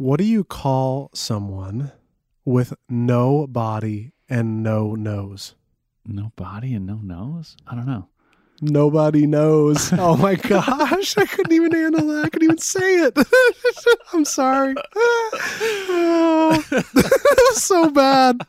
what do you call someone with no body and no nose? No body and no nose? I don't know. Nobody knows. Oh my gosh. I couldn't even handle that. I couldn't even say it. I'm sorry. Oh, so bad.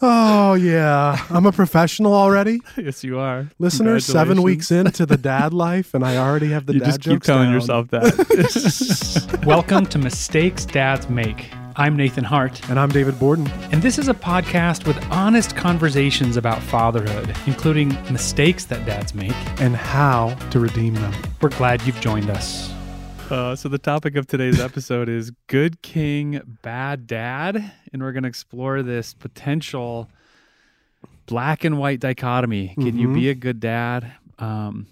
Oh, yeah. I'm a professional already. yes, you are. Listeners, seven weeks into the dad life, and I already have the You dad just keep jokes telling down. yourself that. Welcome to Mistakes Dads Make. I'm Nathan Hart, And I'm David Borden. and this is a podcast with honest conversations about fatherhood, including mistakes that dads make. And how to redeem them. We're glad you've joined us. Uh, so the topic of today's episode is good king, bad dad, and we're going to explore this potential black and white dichotomy. Can you Mhm. be a good dad um,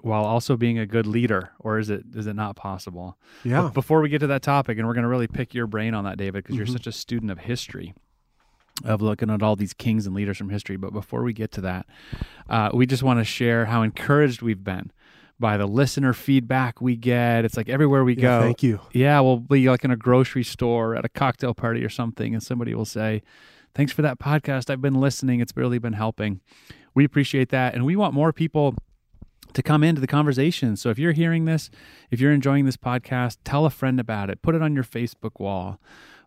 while also being a good leader, or is it is it not possible? Yeah. But before we get to that topic, and we're going to really pick your brain on that, David, because Mhm. you're such a student of history, of looking at all these kings and leaders from history. But before we get to that, uh, we just want to share how encouraged we've been by the listener feedback we get. It's like everywhere we Yeah, go. Thank you. Yeah, we'll be like in a grocery store at a cocktail party or something, and somebody will say, Thanks for that podcast. I've been listening. It's really been helping. We appreciate that. And we want more people to come into the conversation. So if you're hearing this, if you're enjoying this podcast, tell a friend about it. Put it on your Facebook wall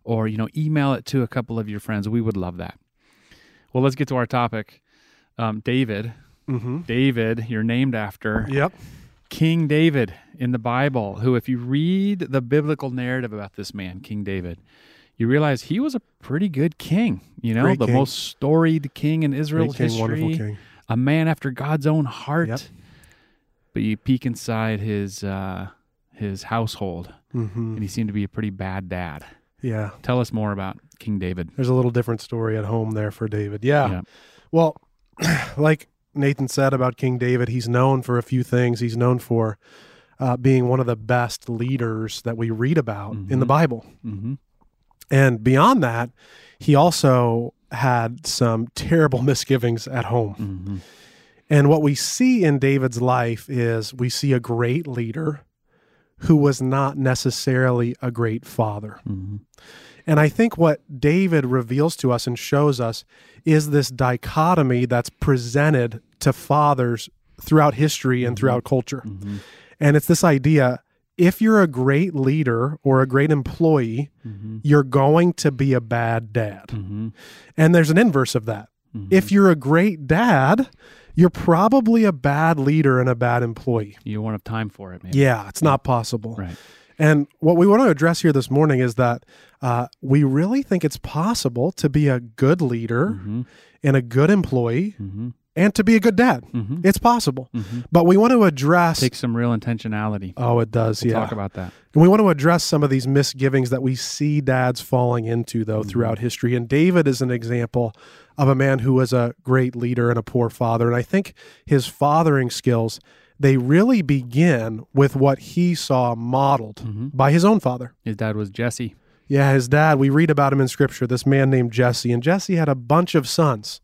or, you know, email it to a couple of your friends. We would love that. Well, let's get to our topic. Um, David, Mm-hmm. David, you're named after. Yep. King David in the Bible, who, if you read the biblical narrative about this man, King David, you realize he was a pretty good king. You know, Great the king. most storied king in Israel's king, history, wonderful king. a man after God's own heart. Yep. But you peek inside his uh, his household, Mm-hmm. and he seemed to be a pretty bad dad. Yeah. Tell us more about King David. There's a little different story at home there for David. Yeah. Yeah. Well, like Nathan said about King David, he's known for a few things. He's known for uh, being one of the best leaders that we read about in the Mhm. Bible. hmm And beyond that, he also had some terrible misgivings at home. hmm And what we see in David's life is we see a great leader who was not necessarily a great father. hmm And I think what David reveals to us and shows us is this dichotomy that's presented to fathers throughout history and throughout culture. hmm And it's this idea if you're a great leader or a great employee, hmm you're going to be a bad dad. hmm And there's an inverse of that. If you're a great dad, you're probably a bad leader and a bad employee. you won't have time for it, maybe. Yeah, it's not possible. Right. And what we want to address here this morning is that uh, we really think it's possible to be a good leader hmm and a good employee hmm and to be a good dad. hmm It's possible. hmm But we want to address. Takes some real intentionality. oh, it does. We'll yeah. talk about that. and we want to address some of these misgivings that we see dads falling into, though, Mhm. throughout history. And David is an example of a man who was a great leader and a poor father. And I think his fathering skills. They really begin with what he saw modeled hmm by his own father. His dad was Jesse. Yeah, his dad, we read about him in scripture, this man named Jesse. And Jesse had a bunch of sons.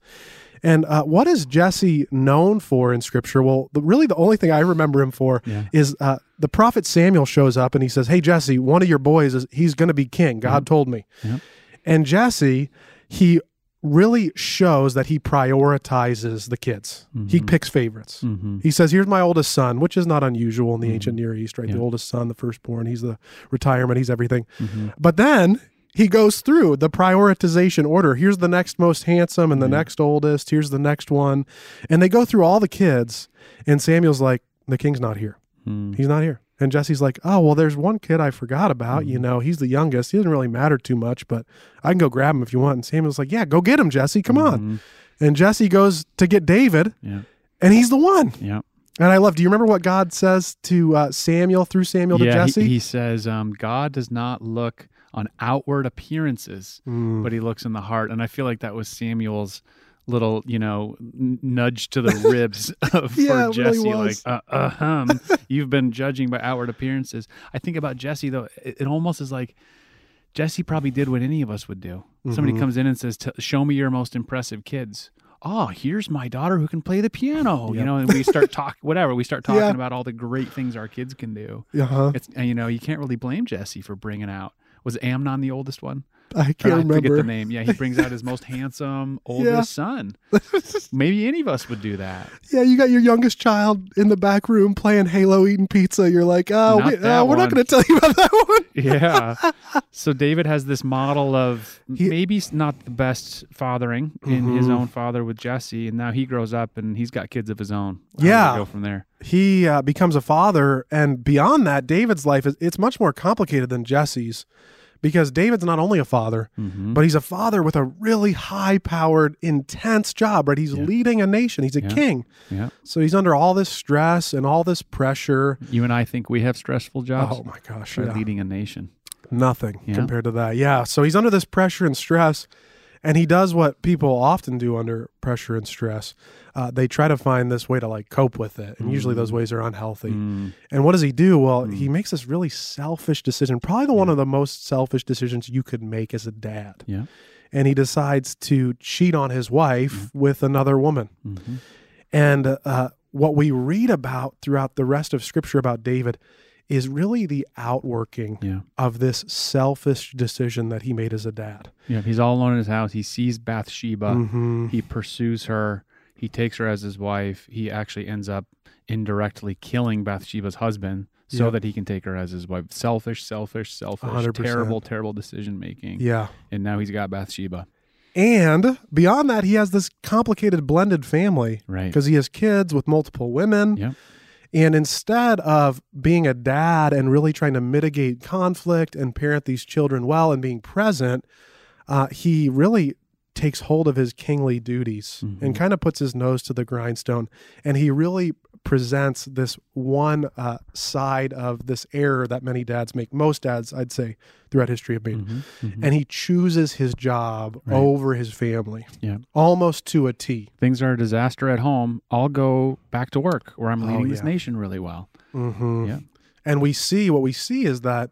And uh, what is Jesse known for in scripture? Well, the, really, the only thing I remember him for Yeah. is uh, the prophet Samuel shows up and he says, Hey, Jesse, one of your boys, is he's going to be king. God told me. Yep. And Jesse, he really shows that he prioritizes the kids, he Mhm. picks favorites. hmm He says, Here's my oldest son, which is not unusual in the ancient Near East, right? Yeah. The oldest son, the firstborn, he's the retirement, he's everything. hmm But then he goes through the prioritization order. Here's the next most handsome and the next oldest. Here's the next one. And they go through all the kids. And Samuel's like, the king's not here. mm He's not here. And Jesse's like, oh, well, there's one kid I forgot about. You Mhm. know, he's the youngest. He doesn't really matter too much, but I can go grab him if you want. And Samuel's like, yeah, go get him, Jesse. Come on. Mhm. And Jesse goes to get David, Yeah. and he's the one. Yeah. And I love, do you remember what God says to uh, Samuel through Samuel to Jesse? He, he says, um, God does not look on outward appearances, Mm. but he looks in the heart. And I feel like that was Samuel's little, you know, nudge to the ribs of, Yeah, for it really Jesse. Like, uh, uh, hum, you've been judging by outward appearances. I think about Jesse, though, it, it almost is like Jesse probably did what any of us would do. Somebody Mhm. comes in and says, "Show me your most impressive kids." Oh, here's my daughter who can play the piano. You know, and we start talk whatever. We start talking Yeah. about all the great things our kids can do. Uh-huh. It's and, you know you can't really blame Jesse for bringing out was Amnon the oldest one? I can't I forget remember. the name. Yeah, he brings out his most handsome oldest son. Maybe any of us would do that. Yeah, you got your youngest child in the back room playing Halo, eating pizza. You're like, oh, Not we, uh, we're not going to tell you about that one. Yeah. so David has this model of He- maybe not the best fathering in his Mhm. own father with Jesse, and now he grows up and he's got kids of his own. How Yeah. go from there. He uh, becomes a father, and beyond that, David's life is it's much more complicated than Jesse's, because David's not only a father, Mhm. but he's a father with a really high-powered, intense job. Right? He's Yeah. leading a nation. He's a Yeah. king, Yeah. so he's under all this stress and all this pressure. You and I think we have stressful jobs. Oh my gosh, yeah. leading a nation. nothing compared to that. Yeah. So he's under this pressure and stress, and he does what people often do under pressure and stress. Uh, they try to find this way to like cope with it, and usually those ways are unhealthy. Mm. And what does he do? Well, he makes this really selfish decision, probably the one of the most selfish decisions you could make as a dad. Yeah. And he decides to cheat on his wife with another woman. Mhm. And uh, what we read about throughout the rest of Scripture about David is really the outworking Yeah. of this selfish decision that he made as a dad. Yeah. He's all alone in his house. He sees Bathsheba. Mhm. He pursues her. He takes her as his wife. He actually ends up indirectly killing Bathsheba's husband so Yeah. that he can take her as his wife. Selfish, selfish, selfish. 100%. Terrible, terrible decision making. Yeah. And now he's got Bathsheba. And beyond that, he has this complicated blended family Right. because he has kids with multiple women. Yep. And instead of being a dad and really trying to mitigate conflict and parent these children well and being present, uh, he really takes hold of his kingly duties and Mhm. kind of puts his nose to the grindstone. And he really presents this one uh, side of this error that many dads make. Most dads, I'd say, throughout history have made. Mhm, mhm. And he chooses his job Right. over his family, Yeah. almost to a T. Things are a disaster at home. I'll go back to work where I'm Oh, leading this nation really well. Mm-hmm. Yeah. And we see what we see is that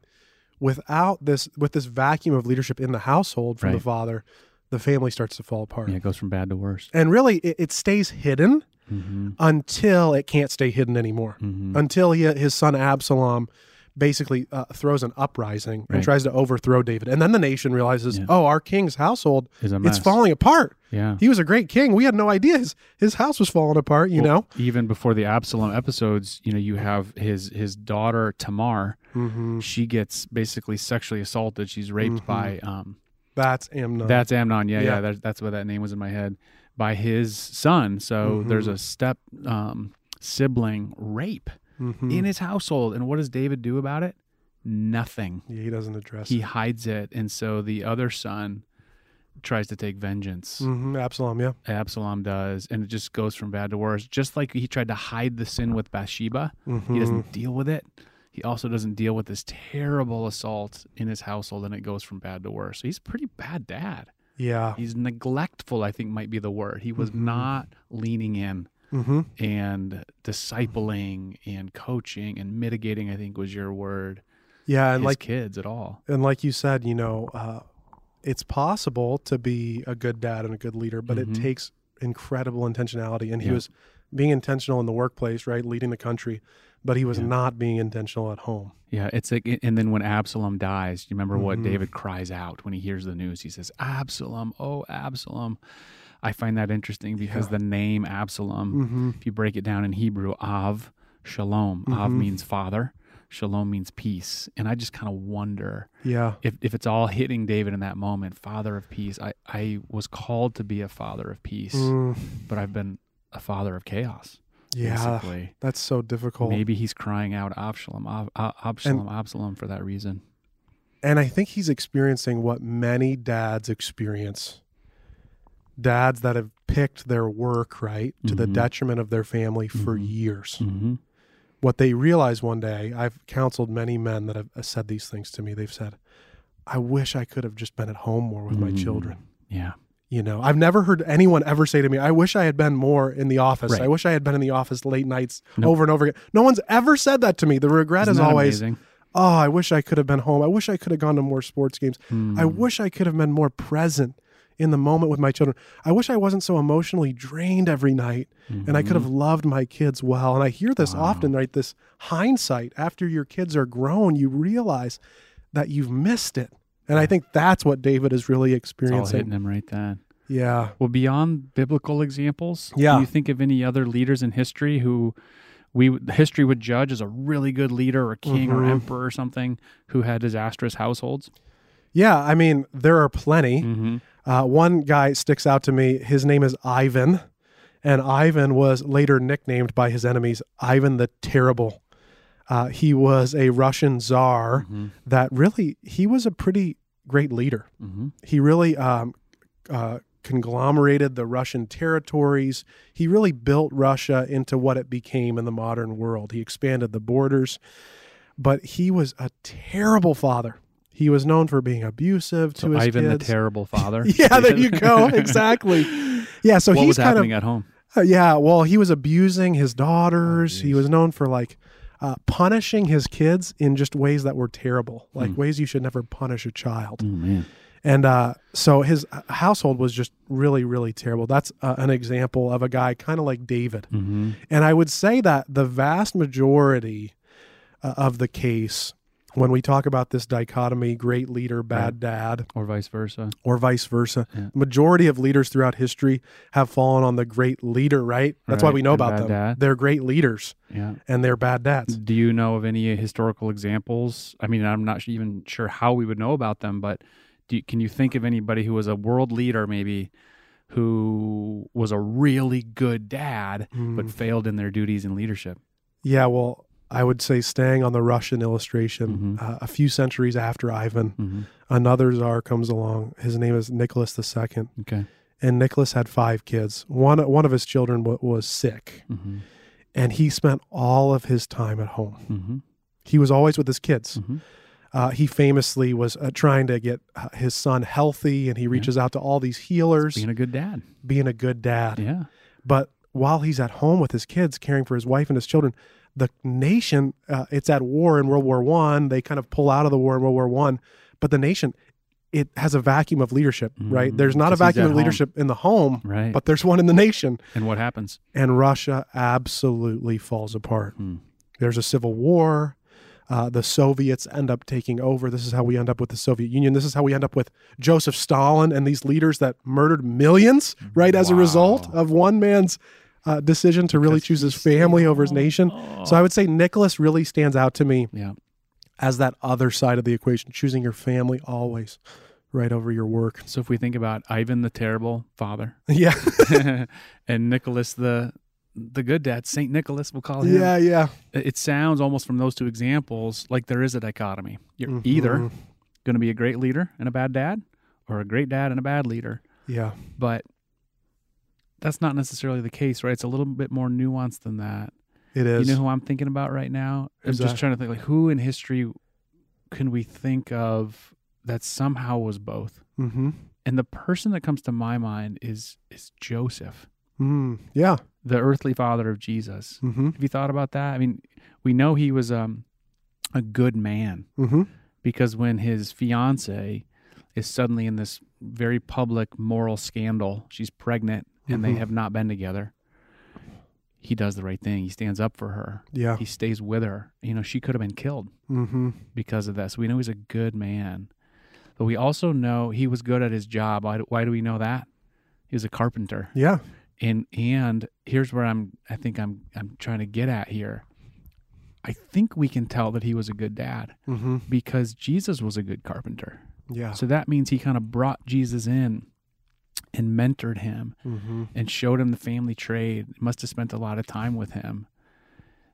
without this, with this vacuum of leadership in the household from the father, the family starts to fall apart. Yeah, it goes from bad to worse. And really, it, it stays hidden Mm-hmm. until it can't stay hidden anymore. Mm-hmm. Until he, his son Absalom basically uh, throws an uprising and tries to overthrow David. And then the nation realizes, Yeah. oh, our king's household, Is a mess. it's falling apart. Yeah. He was a great king. We had no idea his, his house was falling apart, you Well, know? even before the Absalom episodes, you know, you have his his daughter Tamar. Mm-hmm. She gets basically sexually assaulted. She's raped Mhm. by um That's Amnon. that's Amnon. Yeah, yeah, Yeah. that, that's what that name was in my head. By his son. So there's Mhm. a step um sibling rape Mhm. in his household. And what does David do about it? Nothing. yeah, he doesn't address He it. He hides it. And so the other son tries to take vengeance. Mm-hmm. Absalom, yeah. Absalom does, and it just goes from bad to worse. Just like he tried to hide the sin with Bathsheba, he doesn't deal with it. He also doesn't deal with this terrible assault in his household, and it goes from bad to worse. So he's a pretty bad dad. Yeah. He's neglectful, I think might be the word. He was Mhm. not leaning in Mm-hmm. and discipling and coaching and mitigating, I think was your word, Yeah, and like kids at all. and like you said, you know, uh, it's possible to be a good dad and a good leader, but Mhm. it takes incredible intentionality. And he Yeah. was being intentional in the workplace, right, leading the country, but he was Yeah. not being intentional at home. Yeah, it's like, and then when Absalom dies, you remember what Mhm. David cries out when he hears the news? He says, Absalom, oh, Absalom. I find that interesting because Yeah. the name Absalom, Mm-hmm. if you break it down in Hebrew, Av, Shalom. Av Mhm. means father, Shalom means peace. And I just kind of wonder Yeah. if, if it's all hitting David in that moment, father of peace. I, I was called to be a father of peace, Mm, but I've been a father of chaos. Yeah. Basically. That's so difficult. Maybe he's crying out Absalom, Ab, Ab- Absalom, Absalom for that reason. And I think he's experiencing what many dads experience. Dads that have picked their work, right, to the Mhm. detriment of their family for Mhm. years. Mm-hmm. What they realize one day, I've counseled many men that have uh, said these things to me. They've said, I wish I could have just been at home more with my Mm. children. Yeah. You know, I've never heard anyone ever say to me, I wish I had been more in the office. Right. I wish I had been in the office late nights Nope. over and over again. No one's ever said that to me. The regret Isn't is always, amazing? oh, I wish I could have been home. I wish I could have gone to more sports games. I Mm. wish I could have been more present in the moment with my children. I wish I wasn't so emotionally drained every night and I could have loved my kids well. And I hear this Mm-hmm. Wow. often, right? This hindsight after your kids are grown, you realize that you've missed it And I think that's what David is really It's all hitting experiencing. him right then. Yeah. Well, beyond biblical examples, Yeah. do you think of any other leaders in history who we history would judge as a really good leader or king or Mhm. emperor or something who had disastrous households? Yeah. I mean, there are plenty. Mm-hmm. Uh, one guy sticks out to me. His name is Ivan. And Ivan was later nicknamed by his enemies Ivan the Terrible. Uh, he was a Russian czar Mm-hmm. that really, he was a pretty great leader. Mm-hmm. He really um, uh, conglomerated the Russian territories. He really built Russia into what it became in the modern world. He expanded the borders, but he was a terrible father. He was known for being abusive to his Ivan kids. the terrible father. yeah, there you go. Exactly. Yeah, so what he's was kind of happening at home? uh, yeah, well, he was abusing his daughters. Oh, he was known for like uh, punishing his kids in just ways that were terrible, like Hmm. ways you should never punish a child. Oh. And uh, so his household was just really, really terrible. That's uh, an example of a guy kind of like David. Mm-hmm. And I would say that the vast majority uh, of the case, when we talk about this dichotomy, great leader, bad dad, Or vice versa. or vice versa. Yeah. Majority of leaders throughout history have fallen on the great leader, right? That's why we know and about them. dad. They're great leaders Yeah. and they're bad dads. Do you know of any historical examples? I mean, I'm not even sure how we would know about them, but do you, can you think of anybody who was a world leader, maybe, who was a really good dad but Mm. failed in their duties in leadership? Yeah, well, I would say staying on the Russian illustration, Mhm. uh, a few centuries after Ivan, Mm-hmm. another czar comes along. His name is Nicholas II, Okay. and Nicholas had five kids. One one of his children w- was sick, Mm-hmm. and he spent all of his time at home. Mm-hmm. He was always with his kids. Mm-hmm. Uh, he famously was uh, trying to get uh, his son healthy, and he reaches out to all these healers, Being a good dad. being a good dad. Yeah. But while he's at home with his kids, caring for his wife and his children, the nation uh, it's at war in World War One. They kind of pull out of the war in World War One, but the nation it has a vacuum of leadership. Right? Mhm. There's not a vacuum of leadership in the home, Right. but there's one in the nation. and what happens? And Russia absolutely falls apart. Hmm. There's a civil war. Uh, the Soviets end up taking over. This is how we end up with the Soviet Union. This is how we end up with Joseph Stalin and these leaders that murdered millions, right, as a result of one man's uh, decision to really Because choose his family over his nation. Oh. So I would say Nicholas really stands out to me Yeah. as that other side of the equation, choosing your family always right over your work. So if we think about Ivan the terrible father yeah. and Nicholas the the good dad, Saint Nicholas, we'll call him. yeah, yeah. It sounds almost from those two examples like there is a dichotomy. You're either Mhm. going to be a great leader and a bad dad, or a great dad and a bad leader. Yeah. But that's not necessarily the case, right? It's a little bit more nuanced than that. It is. You know who I'm thinking about right now? I'm just trying to think like who in history can we think of that somehow was both? mm-hmm. And the person that comes to my mind is is Joseph, mm Yeah. the earthly father of Jesus. Mm-hmm. Have you thought about that? I mean, we know he was um, a good man Mm-hmm. because when his fiance is suddenly in this very public moral scandal, she's pregnant and they Mhm. have not been together. He does the right thing. He stands up for her. Yeah. He stays with her. You know, she could have been killed Mm-hmm. because of this. We know he's a good man. But we also know he was good at his job. Why do, why do we know that? He was a carpenter. Yeah. And and here's where I'm I think I'm I'm trying to get at here. I think we can tell that he was a good dad Mm-hmm. because Jesus was a good carpenter. Yeah. So that means he kind of brought Jesus in and mentored him Mm-hmm. and showed him the family trade. Must have spent a lot of time with him.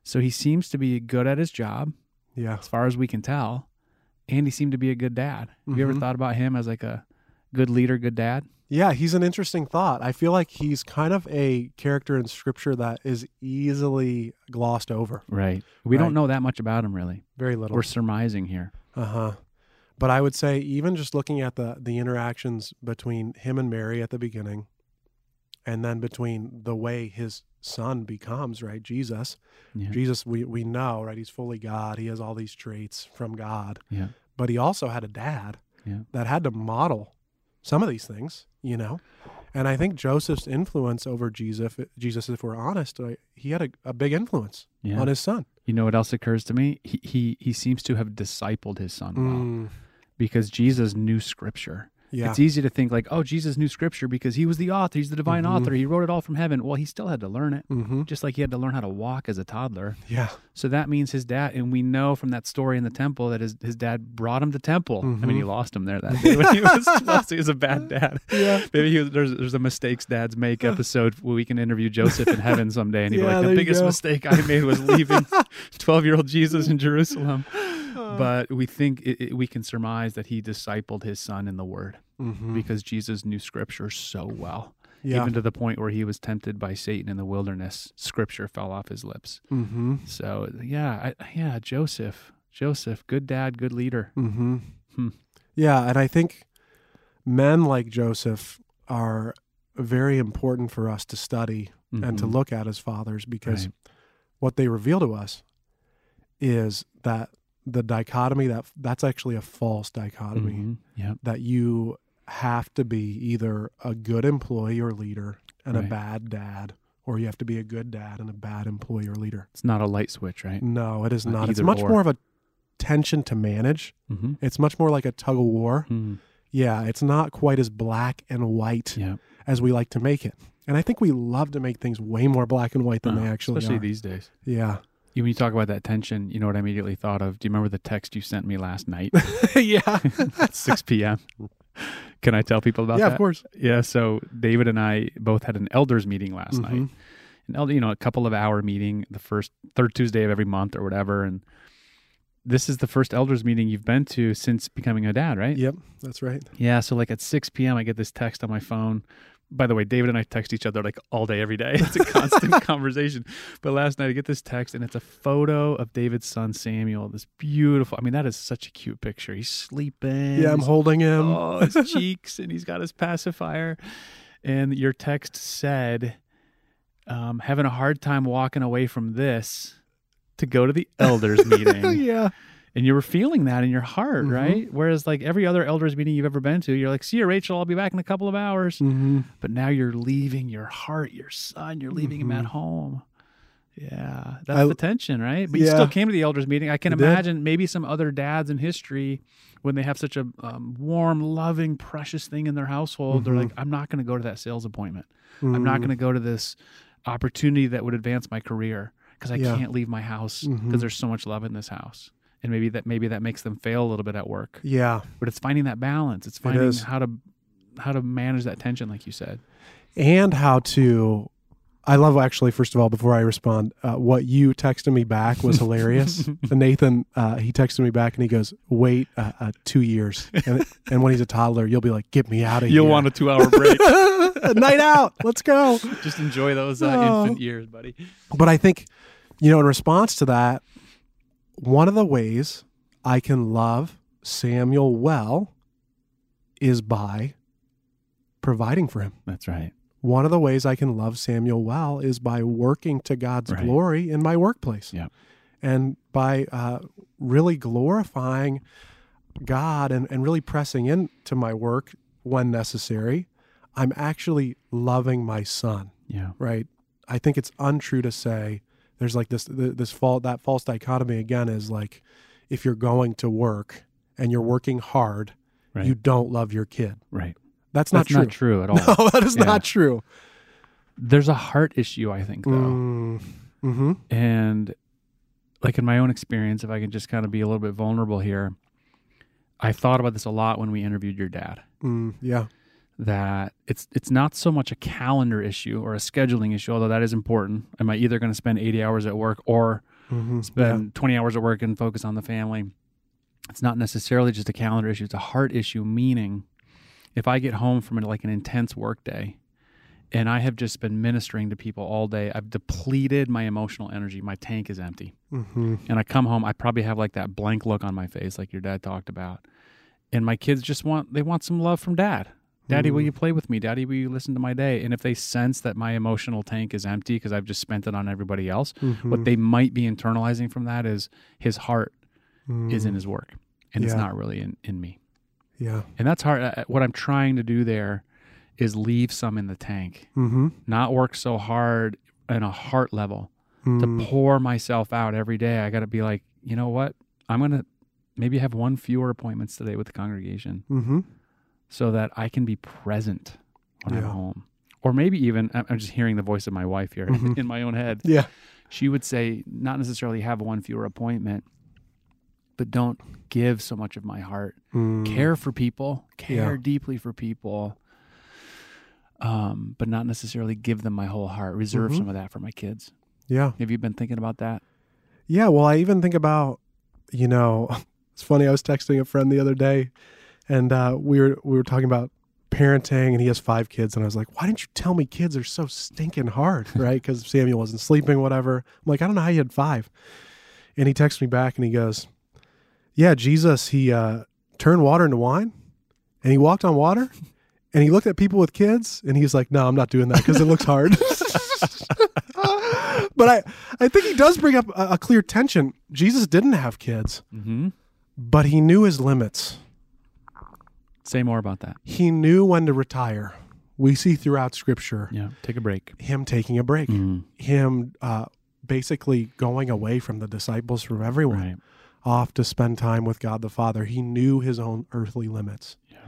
So he seems to be good at his job, Yeah. as far as we can tell, and he seemed to be a good dad. Have you ever Mhm. thought about him as like a good leader, good dad? Yeah, he's an interesting thought. I feel like he's kind of a character in scripture that is easily glossed over. Right. We Right. don't know that much about him really. Very little. We're surmising here. Uh huh. But I would say even just looking at the the interactions between him and Mary at the beginning, and then between the way his son becomes right, Jesus. Yeah. Jesus, we we know right, he's fully God. He has all these traits from God. Yeah. But he also had a dad Yeah. that had to model some of these things, you know. And I think Joseph's influence over Jesus, Jesus, if we're honest, uh, he had a, a big influence on his son. You know what else occurs to me? He he he seems to have discipled his son well. Mm, because Jesus knew scripture. Yeah. It's easy to think like, oh, Jesus knew scripture because he was the author. He's the divine Mhm. author. He wrote it all from heaven. Well, he still had to learn it, mm-hmm. just like he had to learn how to walk as a toddler. Yeah. So that means his dad, and we know from that story in the temple that his, his dad brought him to temple. I mean, he Mhm. lost him there that day when he was 12. He was a bad dad. Yeah. Maybe he was, there's there's a mistakes dads make episode where we can interview Joseph in heaven someday, and he'd Yeah, be like, the biggest mistake I made was leaving 12 year old Jesus in Jerusalem. But we think it, it, we can surmise that he discipled his son in the Word Mm-hmm. because Jesus knew Scripture so well, Yeah. even to the point where he was tempted by Satan in the wilderness. Scripture fell off his lips. mm-hmm. So yeah, I, yeah, Joseph, Joseph, good dad, good leader. Mm-hmm. Hmm. Yeah, and I think men like Joseph are very important for us to study and to Mhm. look at as fathers because Right. what they reveal to us is that the dichotomy that that's actually a false dichotomy Mhm. Yeah, that you have to be either a good employee or leader and a bad dad or you have to be a good dad and a bad employee or leader. it's not a light switch, right? No, it is Not not. It's much or. more of a tension to manage. Mm-hmm. It's much more like a tug of war. Mm. Yeah, it's not quite as black and white Yeah, as we like to make it. And I think we love to make things way more black and white than Uh, they actually especially are. these days. yeah. You- When you talk about that tension, you know what I immediately thought of? Do you remember the text you sent me last night yeah. at 6 p.m.? Can I tell people about yeah, that? Yeah, of course. Yeah, so David and I both had an elders meeting last night. Mhm. An elder, you know, a couple of hour meeting, the first third Tuesday of every month or whatever. And this is the first elders meeting you've been to since becoming a dad, right? Yep, that's right. Yeah. So like at 6 p.m., I get this text on my phone. By the way, David and I text each other like all day, every day. It's a constant conversation. But last night I get this text and it's a photo of David's son Samuel. This beautiful. I mean, that is such a cute picture. He's sleeping. Yeah, I'm holding him. oh, his cheeks, and he's got his pacifier. And your text said, um, having a hard time walking away from this to go to the elders meeting. yeah. And you were feeling that in your heart, Mhm. right? Whereas, like every other elders meeting you've ever been to, you're like, see you, Rachel, I'll be back in a couple of hours. hmm But now you're leaving your heart, your son, you're leaving him at Mhm. home. Yeah, that's I- the tension, right? But you still came to the elders meeting. I can You did. imagine maybe some other dads in history when they have such a um, warm, loving, precious thing in their household, they're Mhm. like, I'm not going to go to that sales appointment. I'm not Mm. going to go to this opportunity that would advance my career because I Yeah. can't leave my house because there's so much love in this house. And maybe that maybe that makes them fail a little bit at work. Yeah. But it's finding that balance. It's finding is. how to how to manage that tension, like you said. And how to. I love actually. First of all, before I respond, uh, what you texted me back was hilarious. Nathan, uh, he texted me back and he goes, "Wait, uh, uh, two years, and, and when he's a toddler, you'll be like, get me out of here. You'll want a two hour break. night out. Let's go." Just enjoy those uh, Oh. infant years, buddy. But I think, you know, in response to that, one of the ways I can love Samuel well is by providing for him. That's right. One of the ways I can love Samuel well is by working to God's Right. glory in my workplace. Yeah. And by uh, really glorifying God and, and really pressing into my work when necessary, I'm actually loving my son Yeah. right? I think it's untrue to say there's like this this fault that false dichotomy again is like if you're going to work and you're working hard, Right. you don't love your kid. Right. That's not That's true. not true at all. No, that is Yeah. not true. There's a heart issue, I think, though. Mm, hmm And like in my own experience, if I can just kind of be a little bit vulnerable here, I thought about this a lot when we interviewed your dad. Mm, yeah. That it's it's not so much a calendar issue or a scheduling issue, although that is important. Am I either going to spend 80 hours at work or hmm spend 20 hours at work and focus on the family? It's not necessarily just a calendar issue; it's a heart issue. Meaning, if I get home from like an intense work day, and I have just been ministering to people all day, I've depleted my emotional energy. My tank is empty hmm and I come home, I probably have like that blank look on my face, like your dad talked about. And my kids just want they want some love from dad. Daddy, will Mm. you play with me? Daddy, will you listen to my day? And if they sense that my emotional tank is empty because I've just spent it on everybody else, Mm-hmm. what they might be internalizing from that is his heart is in his work and it's Mm. Not really in, in me. Yeah. And that's hard. Uh, What I'm trying to do there is leave some in the tank, Mm-hmm. not work so hard on a heart level to pour myself out every day. I got to be like, you know what? I'm going to maybe have one fewer appointments today with the congregation Mm-hmm. So that I can be present when I'm home. Or maybe even, I'm just hearing the voice of my wife here Mhm. in my own head. Yeah. She would say, not necessarily have one fewer appointment, but don't give so much of my heart. Mm. Care for people, care Yeah. deeply for people, um, but not necessarily give them my whole heart. Reserve Mhm. some of that for my kids. Yeah. Have you been thinking about that? Yeah, well, I even think about, you know, it's funny. I was texting a friend the other day, and uh, we were we were talking about parenting, and he has five kids, and I was like, "Why didn't you tell me kids are so stinking hard, right?" Because Samuel wasn't sleeping, whatever. I'm like, I don't know how you had five, and he texts me back, and he goes, "Yeah, Jesus, he uh, turned water into wine, and he walked on water." And he looked at people with kids and he's like, No, I'm not doing that because it looks hard. but I, I think he does bring up a, a clear tension. Jesus didn't have kids, Mm-hmm. but he knew his limits. Say more about that. He knew when to retire. We see throughout scripture Yeah. Take a break. him taking a break, Mm, him uh, basically going away from the disciples, from everyone, right. off to spend time with God the Father. He knew his own earthly limits. Yeah.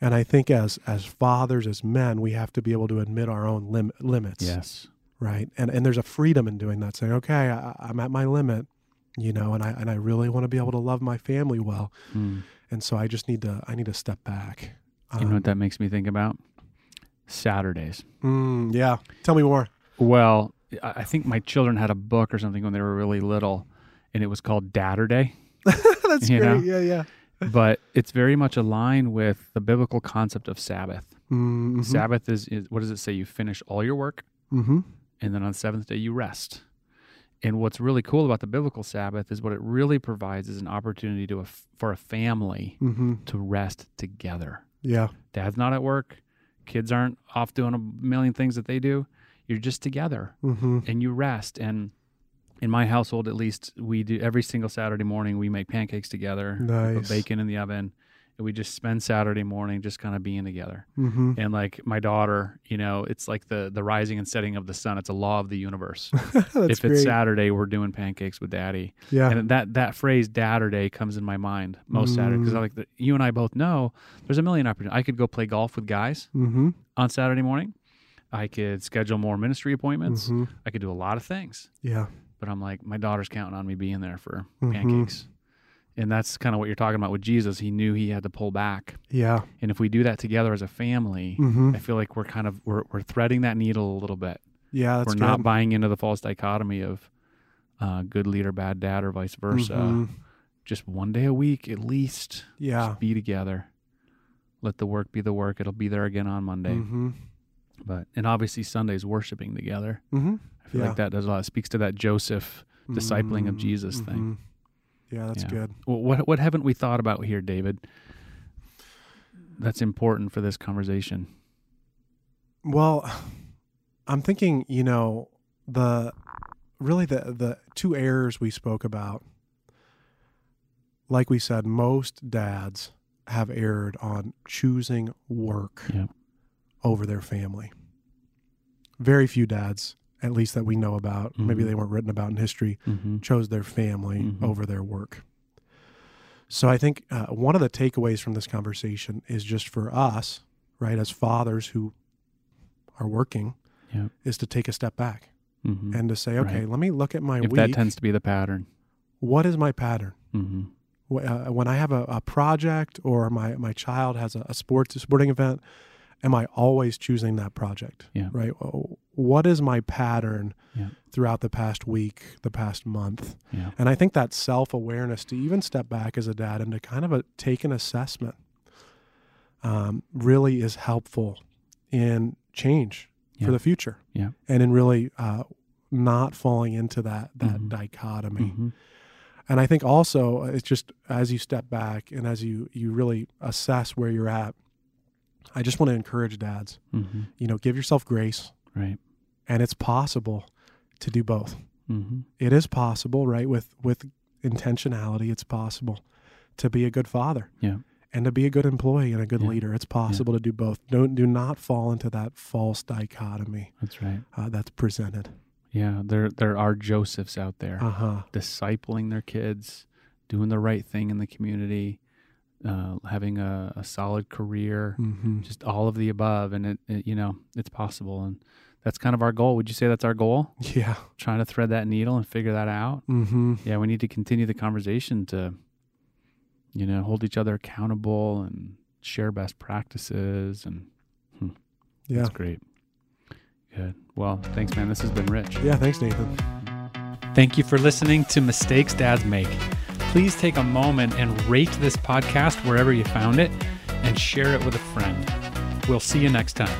And I think as as fathers, as men, we have to be able to admit our own lim- limits. Yes. right and and there's a freedom in doing that saying okay I, i'm at my limit you know and i and i really want to be able to love my family well Mm. And so i just need to i need to step back You know Um, what that makes me think about? Saturdays. mm, yeah tell me more Well, I think my children had a book or something when they were really little, and it was called Dadder Day. that's great know? yeah yeah but it's very much aligned with the biblical concept of Sabbath. mm-hmm. Sabbath is, is what does it say? You finish all your work, mm-hmm. and then on the seventh day you rest. And what's really cool about the biblical Sabbath is what it really provides is an opportunity to a for a family Mm-hmm. to rest together. yeah Dad's not at work, kids aren't off doing a million things that they do. You're just together mm-hmm. and you rest. And in my household, at least, we do every single Saturday morning. We make pancakes together, Nice. bacon in the oven, and we just spend Saturday morning just kind of being together. Mm-hmm. And like my daughter, you know, it's like the the rising and setting of the sun. It's a law of the universe. if great it's Saturday, we're doing pancakes with Daddy, yeah and that that phrase "Dadder Day, comes in my mind most Saturday because Mm. I like the, you and I both know there's a million opportunities. I could go play golf with guys mm-hmm. on Saturday morning. I could schedule more ministry appointments. Mm-hmm. I could do a lot of things. yeah But I'm like, my daughter's counting on me being there for Mhm. pancakes. And that's kind of what you're talking about with Jesus. He knew he had to pull back. yeah And if we do that together as a family, mm-hmm. I feel like we're kind of we're, we're threading that needle a little bit. yeah that's we're good. not buying into the false dichotomy of uh, good leader, bad dad, or vice versa. Mhm. Just one day a week at least. yeah Just be together. Let the work be the work. It'll be there again on Monday. mm-hmm. But and obviously Sundays worshiping together. Mm-hmm. I feel Yeah. like that does a lot. It speaks to that Joseph discipling of Jesus thing. Yeah that's Yeah. good Well, what what haven't we thought about here, David? That's important for this conversation. Well, I'm thinking, you know, the really the the two errors we spoke about. Like we said, most dads have erred on choosing work Yep. over their family. Very few dads, at least that we know about, maybe Mhm. they weren't written about in history, Mm-hmm. chose their family Mhm. over their work. So I think uh, one of the takeaways from this conversation is just for us, right, as fathers who are working, Yep. is to take a step back Mm-hmm. and to say, okay, Right. let me look at my if week. that tends to be the pattern. what is my pattern? Mm-hmm. Uh, when I have a, a project or my, my child has a, a sports a sporting event, am I always choosing that project? Yeah. Right. What is my pattern Yeah. throughout the past week, the past month? Yeah. And I think that self awareness to even step back as a dad and to kind of a, take an assessment um, really is helpful in change Yeah. for the future. Yeah. And in really uh, not falling into that that Mhm. dichotomy. Mm-hmm. And I think also uh, it's just as you step back and as you you really assess where you're at. I just want to encourage dads. Mm-hmm. You know, give yourself grace, Right. and it's possible to do both Mm-hmm. it is possible, right? With with intentionality, it's possible to be a good father. Yeah. And to be a good employee and a good Yeah. leader. It's possible to do both. Don't do not fall into that false dichotomy That's right. uh, that's presented. Yeah. There there are Josephs out there Uh huh. discipling their kids, doing the right thing in the community, uh, having a, a solid career, Mm-hmm. just all of the above. And it, it, you know, it's possible. And that's kind of our goal. Would you say that's our goal? Yeah. Trying to thread that needle and figure that out. Mm-hmm. Yeah, we need to continue the conversation to, you know, hold each other accountable and share best practices. And Yeah. that's great. Good. Well, thanks, man. This has been rich. Yeah. Thanks, Nathan. Thank you for listening to Mistakes Dads Make. Please take a moment and rate this podcast wherever you found it and share it with a friend. We'll see you next time.